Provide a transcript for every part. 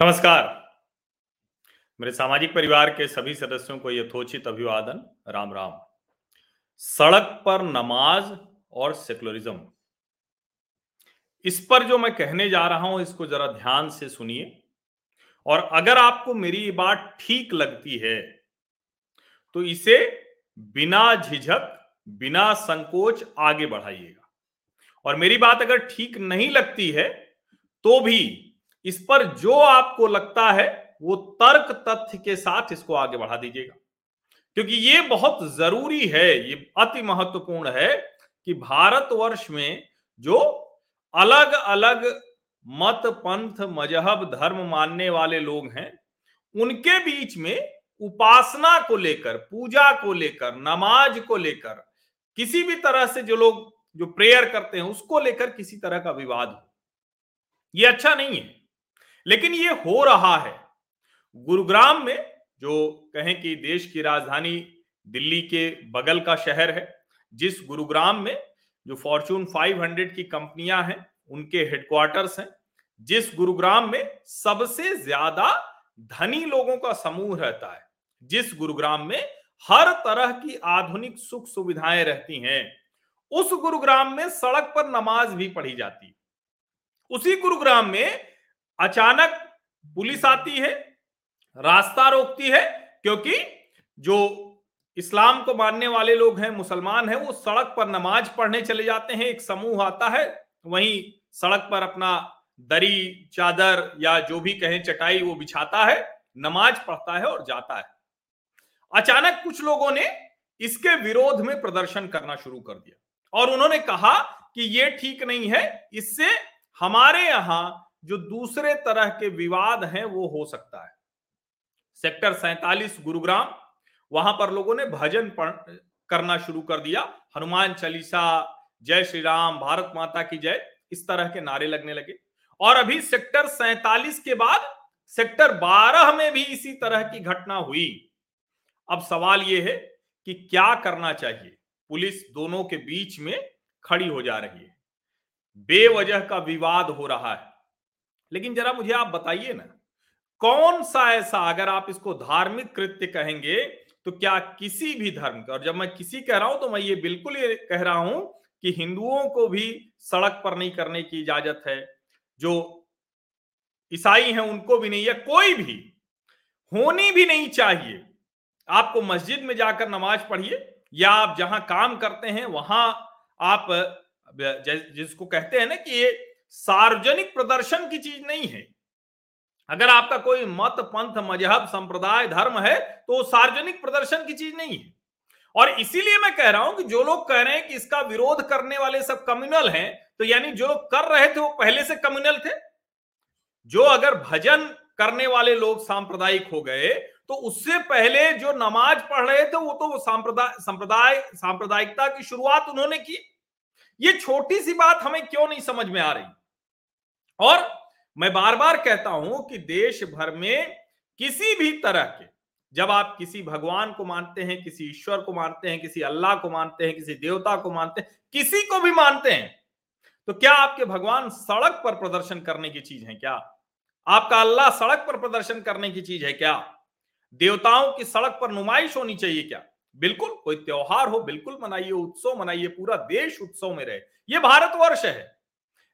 नमस्कार। मेरे सामाजिक परिवार के सभी सदस्यों को यथोचित अभिवादन। राम राम। सड़क पर नमाज़ और सेकुलरिज्म इस पर जो मैं कहने जा रहा हूँ, इसको जरा ध्यान से सुनिए। और अगर आपको मेरी ये बात ठीक लगती है तो इसे बिना झिझक, बिना संकोच आगे बढ़ाइएगा। और मेरी बात अगर ठीक नहीं लगती है तो भी इस पर जो आपको लगता है, वो तर्क तथ्य के साथ इसको आगे बढ़ा दीजिएगा। क्योंकि ये बहुत ज़रूरी है, ये अति महत्वपूर्ण है कि भारतवर्ष में जो अलग अलग मत पंथ मज़हब, धर्म मानने वाले लोग हैं, उनके बीच में उपासना को लेकर, पूजा को लेकर, नमाज़ को लेकर, किसी भी तरह से जो लोग, जो प्रेयर करते हैं, उसको लेकर किसी तरह का विवाद हो। ये अच्छा नहीं है। लेकिन ये हो रहा है। गुरुग्राम में, जो कहें कि देश की राजधानी दिल्ली के बगल का शहर है, जिस गुरुग्राम में जो फॉर्चून 500 की कंपनियाँ हैं, उनके हेडक्वार्टर्स हैं, जिस गुरुग्राम में सबसे ज़्यादा धनी लोगों का समूह रहता है, जिस गुरुग्राम में हर तरह की आधुनिक सुख सुविधाएँ रहती हैं, उस गुरुग्राम में सड़क पर नमाज़ भी पढ़ी जाती। है उसी गुरुग्राम में अचानक पुलिस आती है, रास्ता रोकती है, क्योंकि जो इस्लाम को मानने वाले लोग हैं, मुसलमान हैं, वो सड़क पर नमाज़ पढ़ने चले जाते हैं, एक समूह आता है, वहीं सड़क पर अपना दरी, चादर या जो भी कहें चटाई वो बिछाता है, नमाज़ पढ़ता है और जाता है। अचानक कुछ लोगों ने इसके विरोध में प्रदर्शन करना शुरू कर दिया और उन्होंने कहा कि ये ठीक नहीं है, इससे हमारे यहाँ जो दूसरे तरह के विवाद हैं, वो हो सकता है। सेक्टर सैतालीस गुरुग्राम, वहाँ पर लोगों ने भजन करना शुरू कर दिया। हनुमान चालीसा, जय श्री राम, भारत माता की जय, इस तरह के नारे लगने लगे। और अभी सेक्टर सैतालीस के बाद, सेक्टर बारह में भी इसी तरह की घटना हुई। अब सवाल यह है कि क्या करना चाहिए? पुलिस दोनों के बीच में खड़ी हो जा रही है। बेवजह का विवाद हो रहा है। लेकिन जरा मुझे आप बताइए ना, कौन सा ऐसा अगर आप इसको धार्मिक कृत्य कहेंगे तो क्या किसी भी धर्म का, और जब मैं किसी कह रहा हूँ तो मैं ये बिल्कुल ये कह रहा हूँ कि हिंदुओं को भी सड़क पर नहीं करने की इजाज़त है। जो ईसाई हैं, उनको भी नहीं है कोई भी, होनी भी नहीं चाहिए। आपको मस्जिद में जाकर नमाज़ पढ़िए, या आप जहाँ काम करते हैं, वहाँ आप जिसको कहते हैं ना कि ये सार्वजनिक प्रदर्शन की चीज़ नहीं है। अगर आपका कोई मत, पंथ, मज़हब, संप्रदाय, धर्म है तो सार्वजनिक प्रदर्शन की चीज़ नहीं है। और इसीलिए मैं कह रहा हूँ कि जो लोग कह रहे हैं कि इसका विरोध करने वाले सब कम्युनल हैं तो यानी जो लोग कर रहे थे वो पहले से कम्युनल थे। जो अगर भजन करने वाले लोग सांप्रदायिक हो गए तो उससे पहले जो नमाज़ पढ़ रहे थे, वो तो सांप्रदाय संप्रदाय, सांप्रदायिकता की शुरुआत उन्होंने की। ये छोटी सी बात हमें क्यों नहीं समझ में आ रही? और मैं बार बार कहता हूँ कि देश भर में किसी भी तरह के, जब आप किसी भगवान को मानते हैं, किसी ईश्वर को मानते हैं, किसी अल्लाह को मानते हैं, किसी देवता को मानते हैं, किसी को भी मानते हैं तो क्या आपके भगवान सड़क पर प्रदर्शन करने की चीज़ है क्या? आपका अल्लाह सड़क पर प्रदर्शन करने की चीज़ है क्या? देवताओं की सड़क पर नुमाइश होनी चाहिए क्या? बिल्कुल, कोई त्योहार हो, बिल्कुल मनाइए, उत्सव मनाइए, पूरा देश उत्सव में रहे। ये भारतवर्ष है।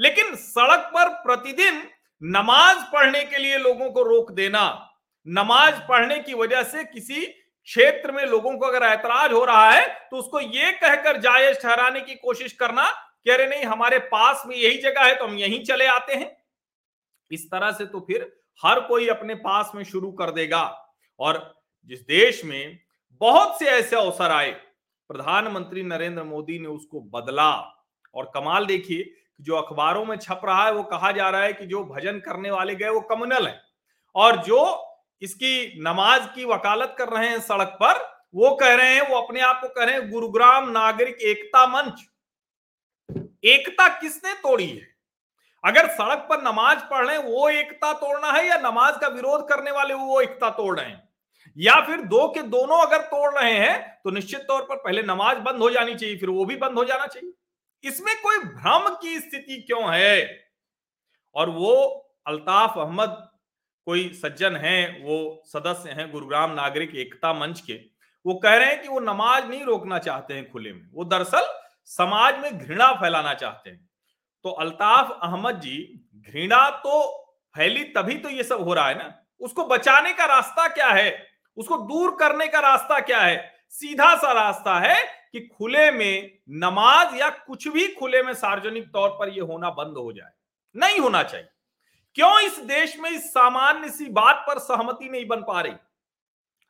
लेकिन सड़क पर प्रतिदिन नमाज़ पढ़ने के लिए लोगों को रोक देना, नमाज़ पढ़ने की वजह से किसी क्षेत्र में लोगों को अगर ऐतराज हो रहा है तो उसको ये कहकर जायज़ ठहराने की कोशिश करना कह रहे नहीं, हमारे पास में यही जगह है तो हम यहीं चले आते हैं। इस तरह से तो फिर हर कोई अपने पास में शुरू कर देगा। और जिस देश में बहुत से ऐसे अवसर आए, प्रधानमंत्री नरेंद्र मोदी ने उसको बदला। और कमाल देखिए जो अखबारों में छप रहा है, वो कहा जा रहा है कि जो भजन करने वाले गए, वो कम्युनल है। और जो इसकी नमाज़ की वकालत कर रहे हैं सड़क पर, वो कह रहे हैं, वो अपने आप को कह रहे हैं, गुरुग्राम नागरिक एकता मंच। एकता किसने तोड़ी है? अगर सड़क पर नमाज़ पढ़ रहे हैं, वो एकता तोड़ना है या नमाज़ का विरोध करने वाले वो एकता तोड़ रहे हैं? या फिर दो के दोनों अगर तोड़ रहे हैं तो निश्चित तौर पर पहले नमाज़ बंद हो जानी चाहिए, फिर वो भी बंद हो जाना चाहिए। इसमें कोई भ्रम की स्थिति क्यों है? और वो अल्ताफ अहमद कोई सज्जन हैं, वो सदस्य हैं गुरुग्राम नागरिक एकता मंच के, वो कह रहे हैं कि वो नमाज़ नहीं रोकना चाहते हैं खुले में, वो दरअसल समाज में घृणा फैलाना चाहते हैं। तो अल्ताफ अहमद जी, घृणा तो फैली तभी तो ये सब हो रहा है ना? उसको बचाने का रास्ता क्या है? उसको दूर करने का रास्ता क्या है? सीधा सा रास्ता है कि खुले में नमाज़ या कुछ भी खुले में सार्वजनिक तौर पर यह होना बंद हो जाए। नहीं होना चाहिए। क्यों इस देश में इस सामान्य सी बात पर सहमति नहीं बन पा रही?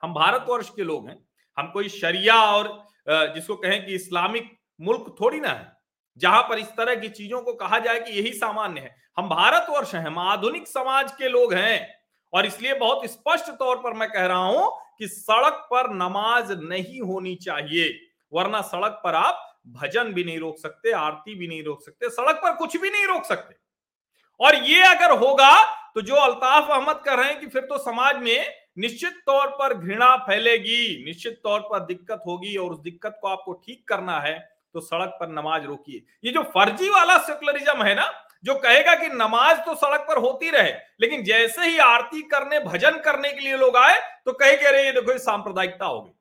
हम भारतवर्ष के लोग हैं। हम कोई शरिया और जिसको कहें कि इस्लामिक मुल्क थोड़ी ना है। जहाँ पर इस तरह की चीज़ों को कहा जाए कि यही सामान्य है। हम भारतवर्ष हैं। हम आधुनिक समाज के लोग हैं। और इसलिए बहुत स्पष्ट तौर पर मैं कह रहा हूँ कि सड़क पर नमाज़ नहीं होनी चाहिए, वरना सड़क पर आप भजन भी नहीं रोक सकते, आरती भी नहीं रोक सकते, सड़क पर कुछ भी नहीं रोक सकते। और ये अगर होगा तो जो अल्ताफ अहमद कर रहे हैं कि फिर तो समाज में निश्चित तौर पर घृणा फैलेगी, निश्चित तौर पर दिक्कत होगी और उस दिक्कत को आपको ठीक करना है तो सड़क पर नमाज़ रोकिए। ये जो फर्जी वाला सेकुलरिज्म है ना जो कहेगा कि नमाज़ तो सड़क पर होती रहे, लेकिन जैसे ही आरती करने, भजन करने के लिए लोग आए तो कहे कि रहे ये देखो सांप्रदायिकता हो गई।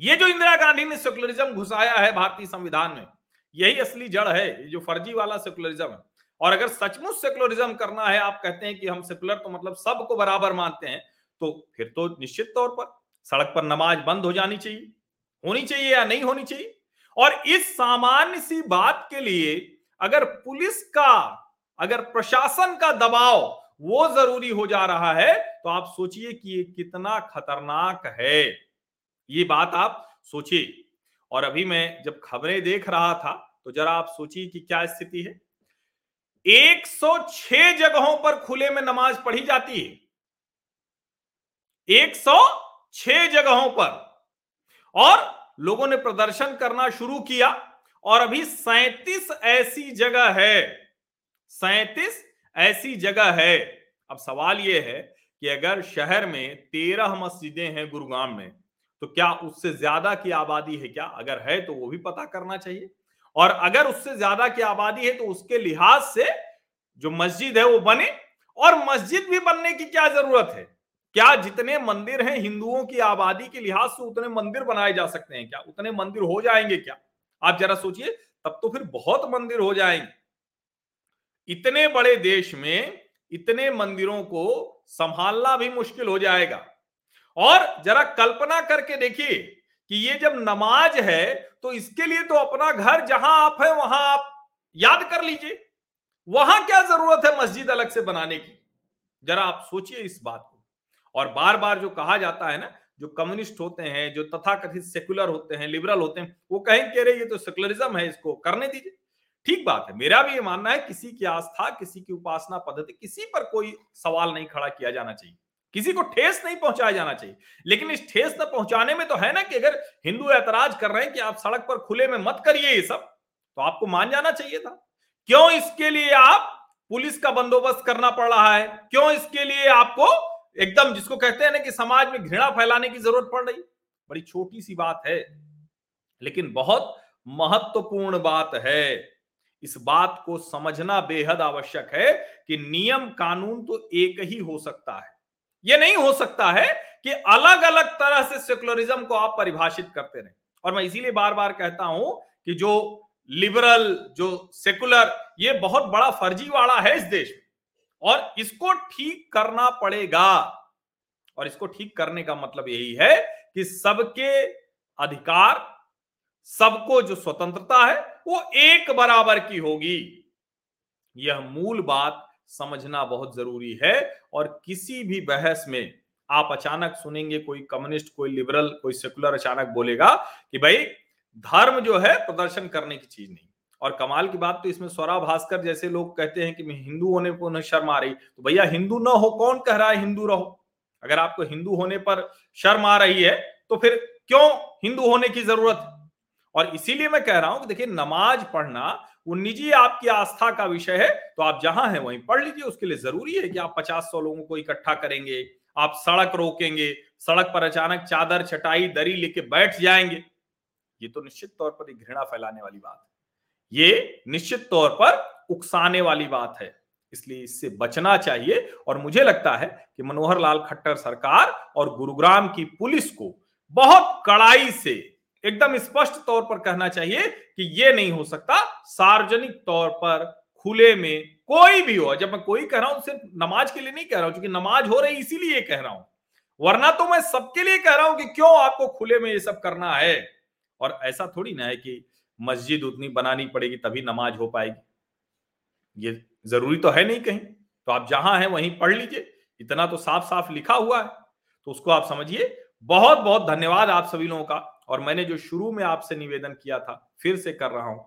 ये जो इंदिरा गांधी ने सेकुलरिज्म घुसाया है भारतीय संविधान में, यही असली जड़ है, ये जो फर्जी वाला सेकुलरिज्म है। और अगर सचमुच सेकुलरिज्म करना है, आप कहते हैं कि हम सेकुलर तो मतलब सबको बराबर मानते हैं तो फिर तो निश्चित तौर पर सड़क पर नमाज़ बंद हो जानी चाहिए। होनी चाहिए या नहीं होनी चाहिए? और इस सामान्य सी बात के लिए अगर पुलिस का, अगर प्रशासन का दबाव वो ज़रूरी हो जा रहा है तो आप सोचिए कि ये कितना खतरनाक है। ये बात आप सोचिए। और अभी मैं जब खबरें देख रहा था तो जरा आप सोचिए कि क्या स्थिति है। 106 जगहों पर खुले में नमाज़ पढ़ी जाती है। 106 जगहों पर। और लोगों ने प्रदर्शन करना शुरू किया। और अभी सैतीस ऐसी जगह है, सैतीस ऐसी जगह है। अब सवाल यह है कि अगर शहर में तेरह मस्जिदें हैं गुरुग्राम में तो क्या उससे ज़्यादा की आबादी है क्या? अगर है तो वो भी पता करना चाहिए। और अगर उससे ज़्यादा की आबादी है तो उसके लिहाज से जो मस्जिद है वो बने, और मस्जिद भी बनने की क्या ज़रूरत है? क्या जितने मंदिर हैं हिंदुओं की आबादी के लिहाज से उतने मंदिर बनाए जा सकते हैं क्या? उतने मंदिर हो जाएँगे क्या? आप जरा सोचिए, तब तो फिर बहुत मंदिर हो जाएँगे। इतने बड़े देश में इतने मंदिरों को संभालना भी मुश्किल हो जाएगा। और जरा कल्पना करके देखिए कि ये जब नमाज़ है तो इसके लिए तो अपना घर जहाँ आप है, वहाँ आप याद कर लीजिए। वहाँ क्या ज़रूरत है मस्जिद अलग से बनाने की? जरा आप सोचिए इस बात को। और बार बार जो कहा जाता है ना जो कम्युनिस्ट होते हैं, जो तथाकथित सेकुलर होते हैं लिबरल होते हैं, वो कहें कह रहे ये तो सेकुलरिज्म है, इसको करने दीजिए। ठीक बात है, मेरा भी ये मानना है किसी की आस्था, किसी की उपासना, पद्धति, किसी पर कोई सवाल नहीं खड़ा किया जाना चाहिए। किसी को ठेस नहीं पहुँचाया जाना चाहिए। लेकिन इस ठेस न पहुँचाने में तो है ना कि अगर हिंदू ऐतराज कर रहे हैं कि आप सड़क पर खुले में मत करिए ये सब तो आपको मान जाना चाहिए था। क्यों इसके लिए आप पुलिस का बंदोबस्त करना पड़ रहा है? क्यों इसके लिए आपको एकदम जिसको कहते हैं ना कि समाज में घृणा फैलाने की ज़रूरत पड़ रही। बड़ी छोटी सी बात है, लेकिन बहुत महत्वपूर्ण बात है। इस बात को समझना बेहद आवश्यक है कि नियम कानून तो एक ही हो सकता है। यह नहीं हो सकता है कि अलग अलग तरह से सेकुलरिज्म को आप परिभाषित करते रहे। और मैं इसीलिए बार बार कहता हूँ कि जो लिबरल जो सेकुलर ये बहुत बड़ा फर्जीवाड़ा है इस देश में। और इसको ठीक करना पड़ेगा। और इसको ठीक करने का मतलब यही है कि सबके अधिकार, सबको जो स्वतंत्रता है, वो एक बराबर की होगी। यह मूल बात समझना बहुत ज़रूरी है और किसी भी बहस में आप अचानक सुनेंगे, कोई कम्युनिस्ट, कोई लिबरल, कोई सेकुलर अचानक बोलेगा कि भाई, धर्म जो है प्रदर्शन करने की चीज़ नहीं। और कमाल की बात तो इसमें स्वरा भास्कर जैसे लोग कहते हैं कि मैं हिंदू होने पर उन्हें शर्म आ रही। तो भैया हिंदू ना हो, कौन कह रहा है हिंदू रहो? अगर आपको हिंदू होने पर शर्म आ रही है तो फिर क्यों हिंदू होने की ज़रूरत और इसीलिए मैं कह रहा हूँ कि देखिए, नमाज़ पढ़ना वो निजी आपकी आस्था का विषय है तो आप जहाँ हैं वहीं पढ़ लीजिए। उसके लिए ज़रूरी है कि आप पचास सौ लोगों को इकट्ठा करेंगे, आप सड़क रोकेंगे, सड़क पर अचानक चादर, चटाई, दरी लेके बैठ जाएँगे। ये तो निश्चित तौर पर घृणा फैलाने वाली बात है। ये निश्चित तौर पर उकसाने वाली बात है। इसलिए इससे बचना चाहिए और मुझे लगता है कि मनोहर लाल खट्टर सरकार और गुरुग्राम की पुलिस को बहुत कड़ाई से एकदम स्पष्ट तौर पर कहना चाहिए कि यह नहीं हो सकता, सार्वजनिक तौर पर खुले में कोई भी हो। जब मैं कोई कह रहा हूँ, सिर्फ़ नमाज़ के लिए नहीं कह रहा हूँ क्योंकि नमाज़ हो रही इसीलिए कह रहा हूँ। वरना तो मैं सबके लिए कह रहा हूँ कि क्यों आपको खुले में ये सब करना है? और ऐसा थोड़ी ना है कि मस्जिद उतनी बनानी पड़ेगी तभी नमाज़ हो पाएगी। ये ज़रूरी तो है नहीं कहीं। तो आप जहाँ हैं वहीं पढ़ लीजिए। इतना तो साफ़ साफ़ लिखा हुआ है। तो उसको आप समझिए। बहुत बहुत धन्यवाद आप सभी लोगों का। और मैंने जो शुरू में आपसे निवेदन किया था, फिर से कर रहा हूँ।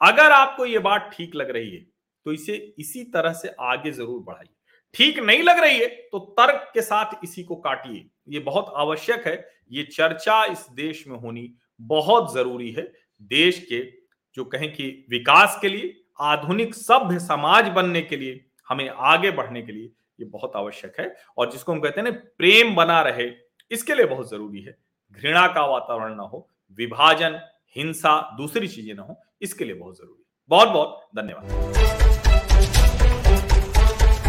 अगर आपको ये बात ठीक लग रही है तो इसे इसी तरह से आगे ज़रूर बढ़ाइए। ठीक नहीं लग रही है तो तर्क के साथ इसी को काटिए। ये बहुत आवश्यक है। ये चर्चा इस देश में होनी बहुत ज़रूरी है। देश के, जो कहें कि विकास के लिए, आधुनिक सभ्य समाज बनने के लिए, हमें आगे बढ़ने के लिए ये बहुत आवश्यक है और जिसको हम कहते हैं ना, प्रेम बना रहे, इसके लिए बहुत ज़रूरी है। घृणा का वातावरण ना हो, विभाजन, हिंसा, दूसरी चीज़ें ना हो, इसके लिए बहुत ज़रूरी बहुत बहुत धन्यवाद।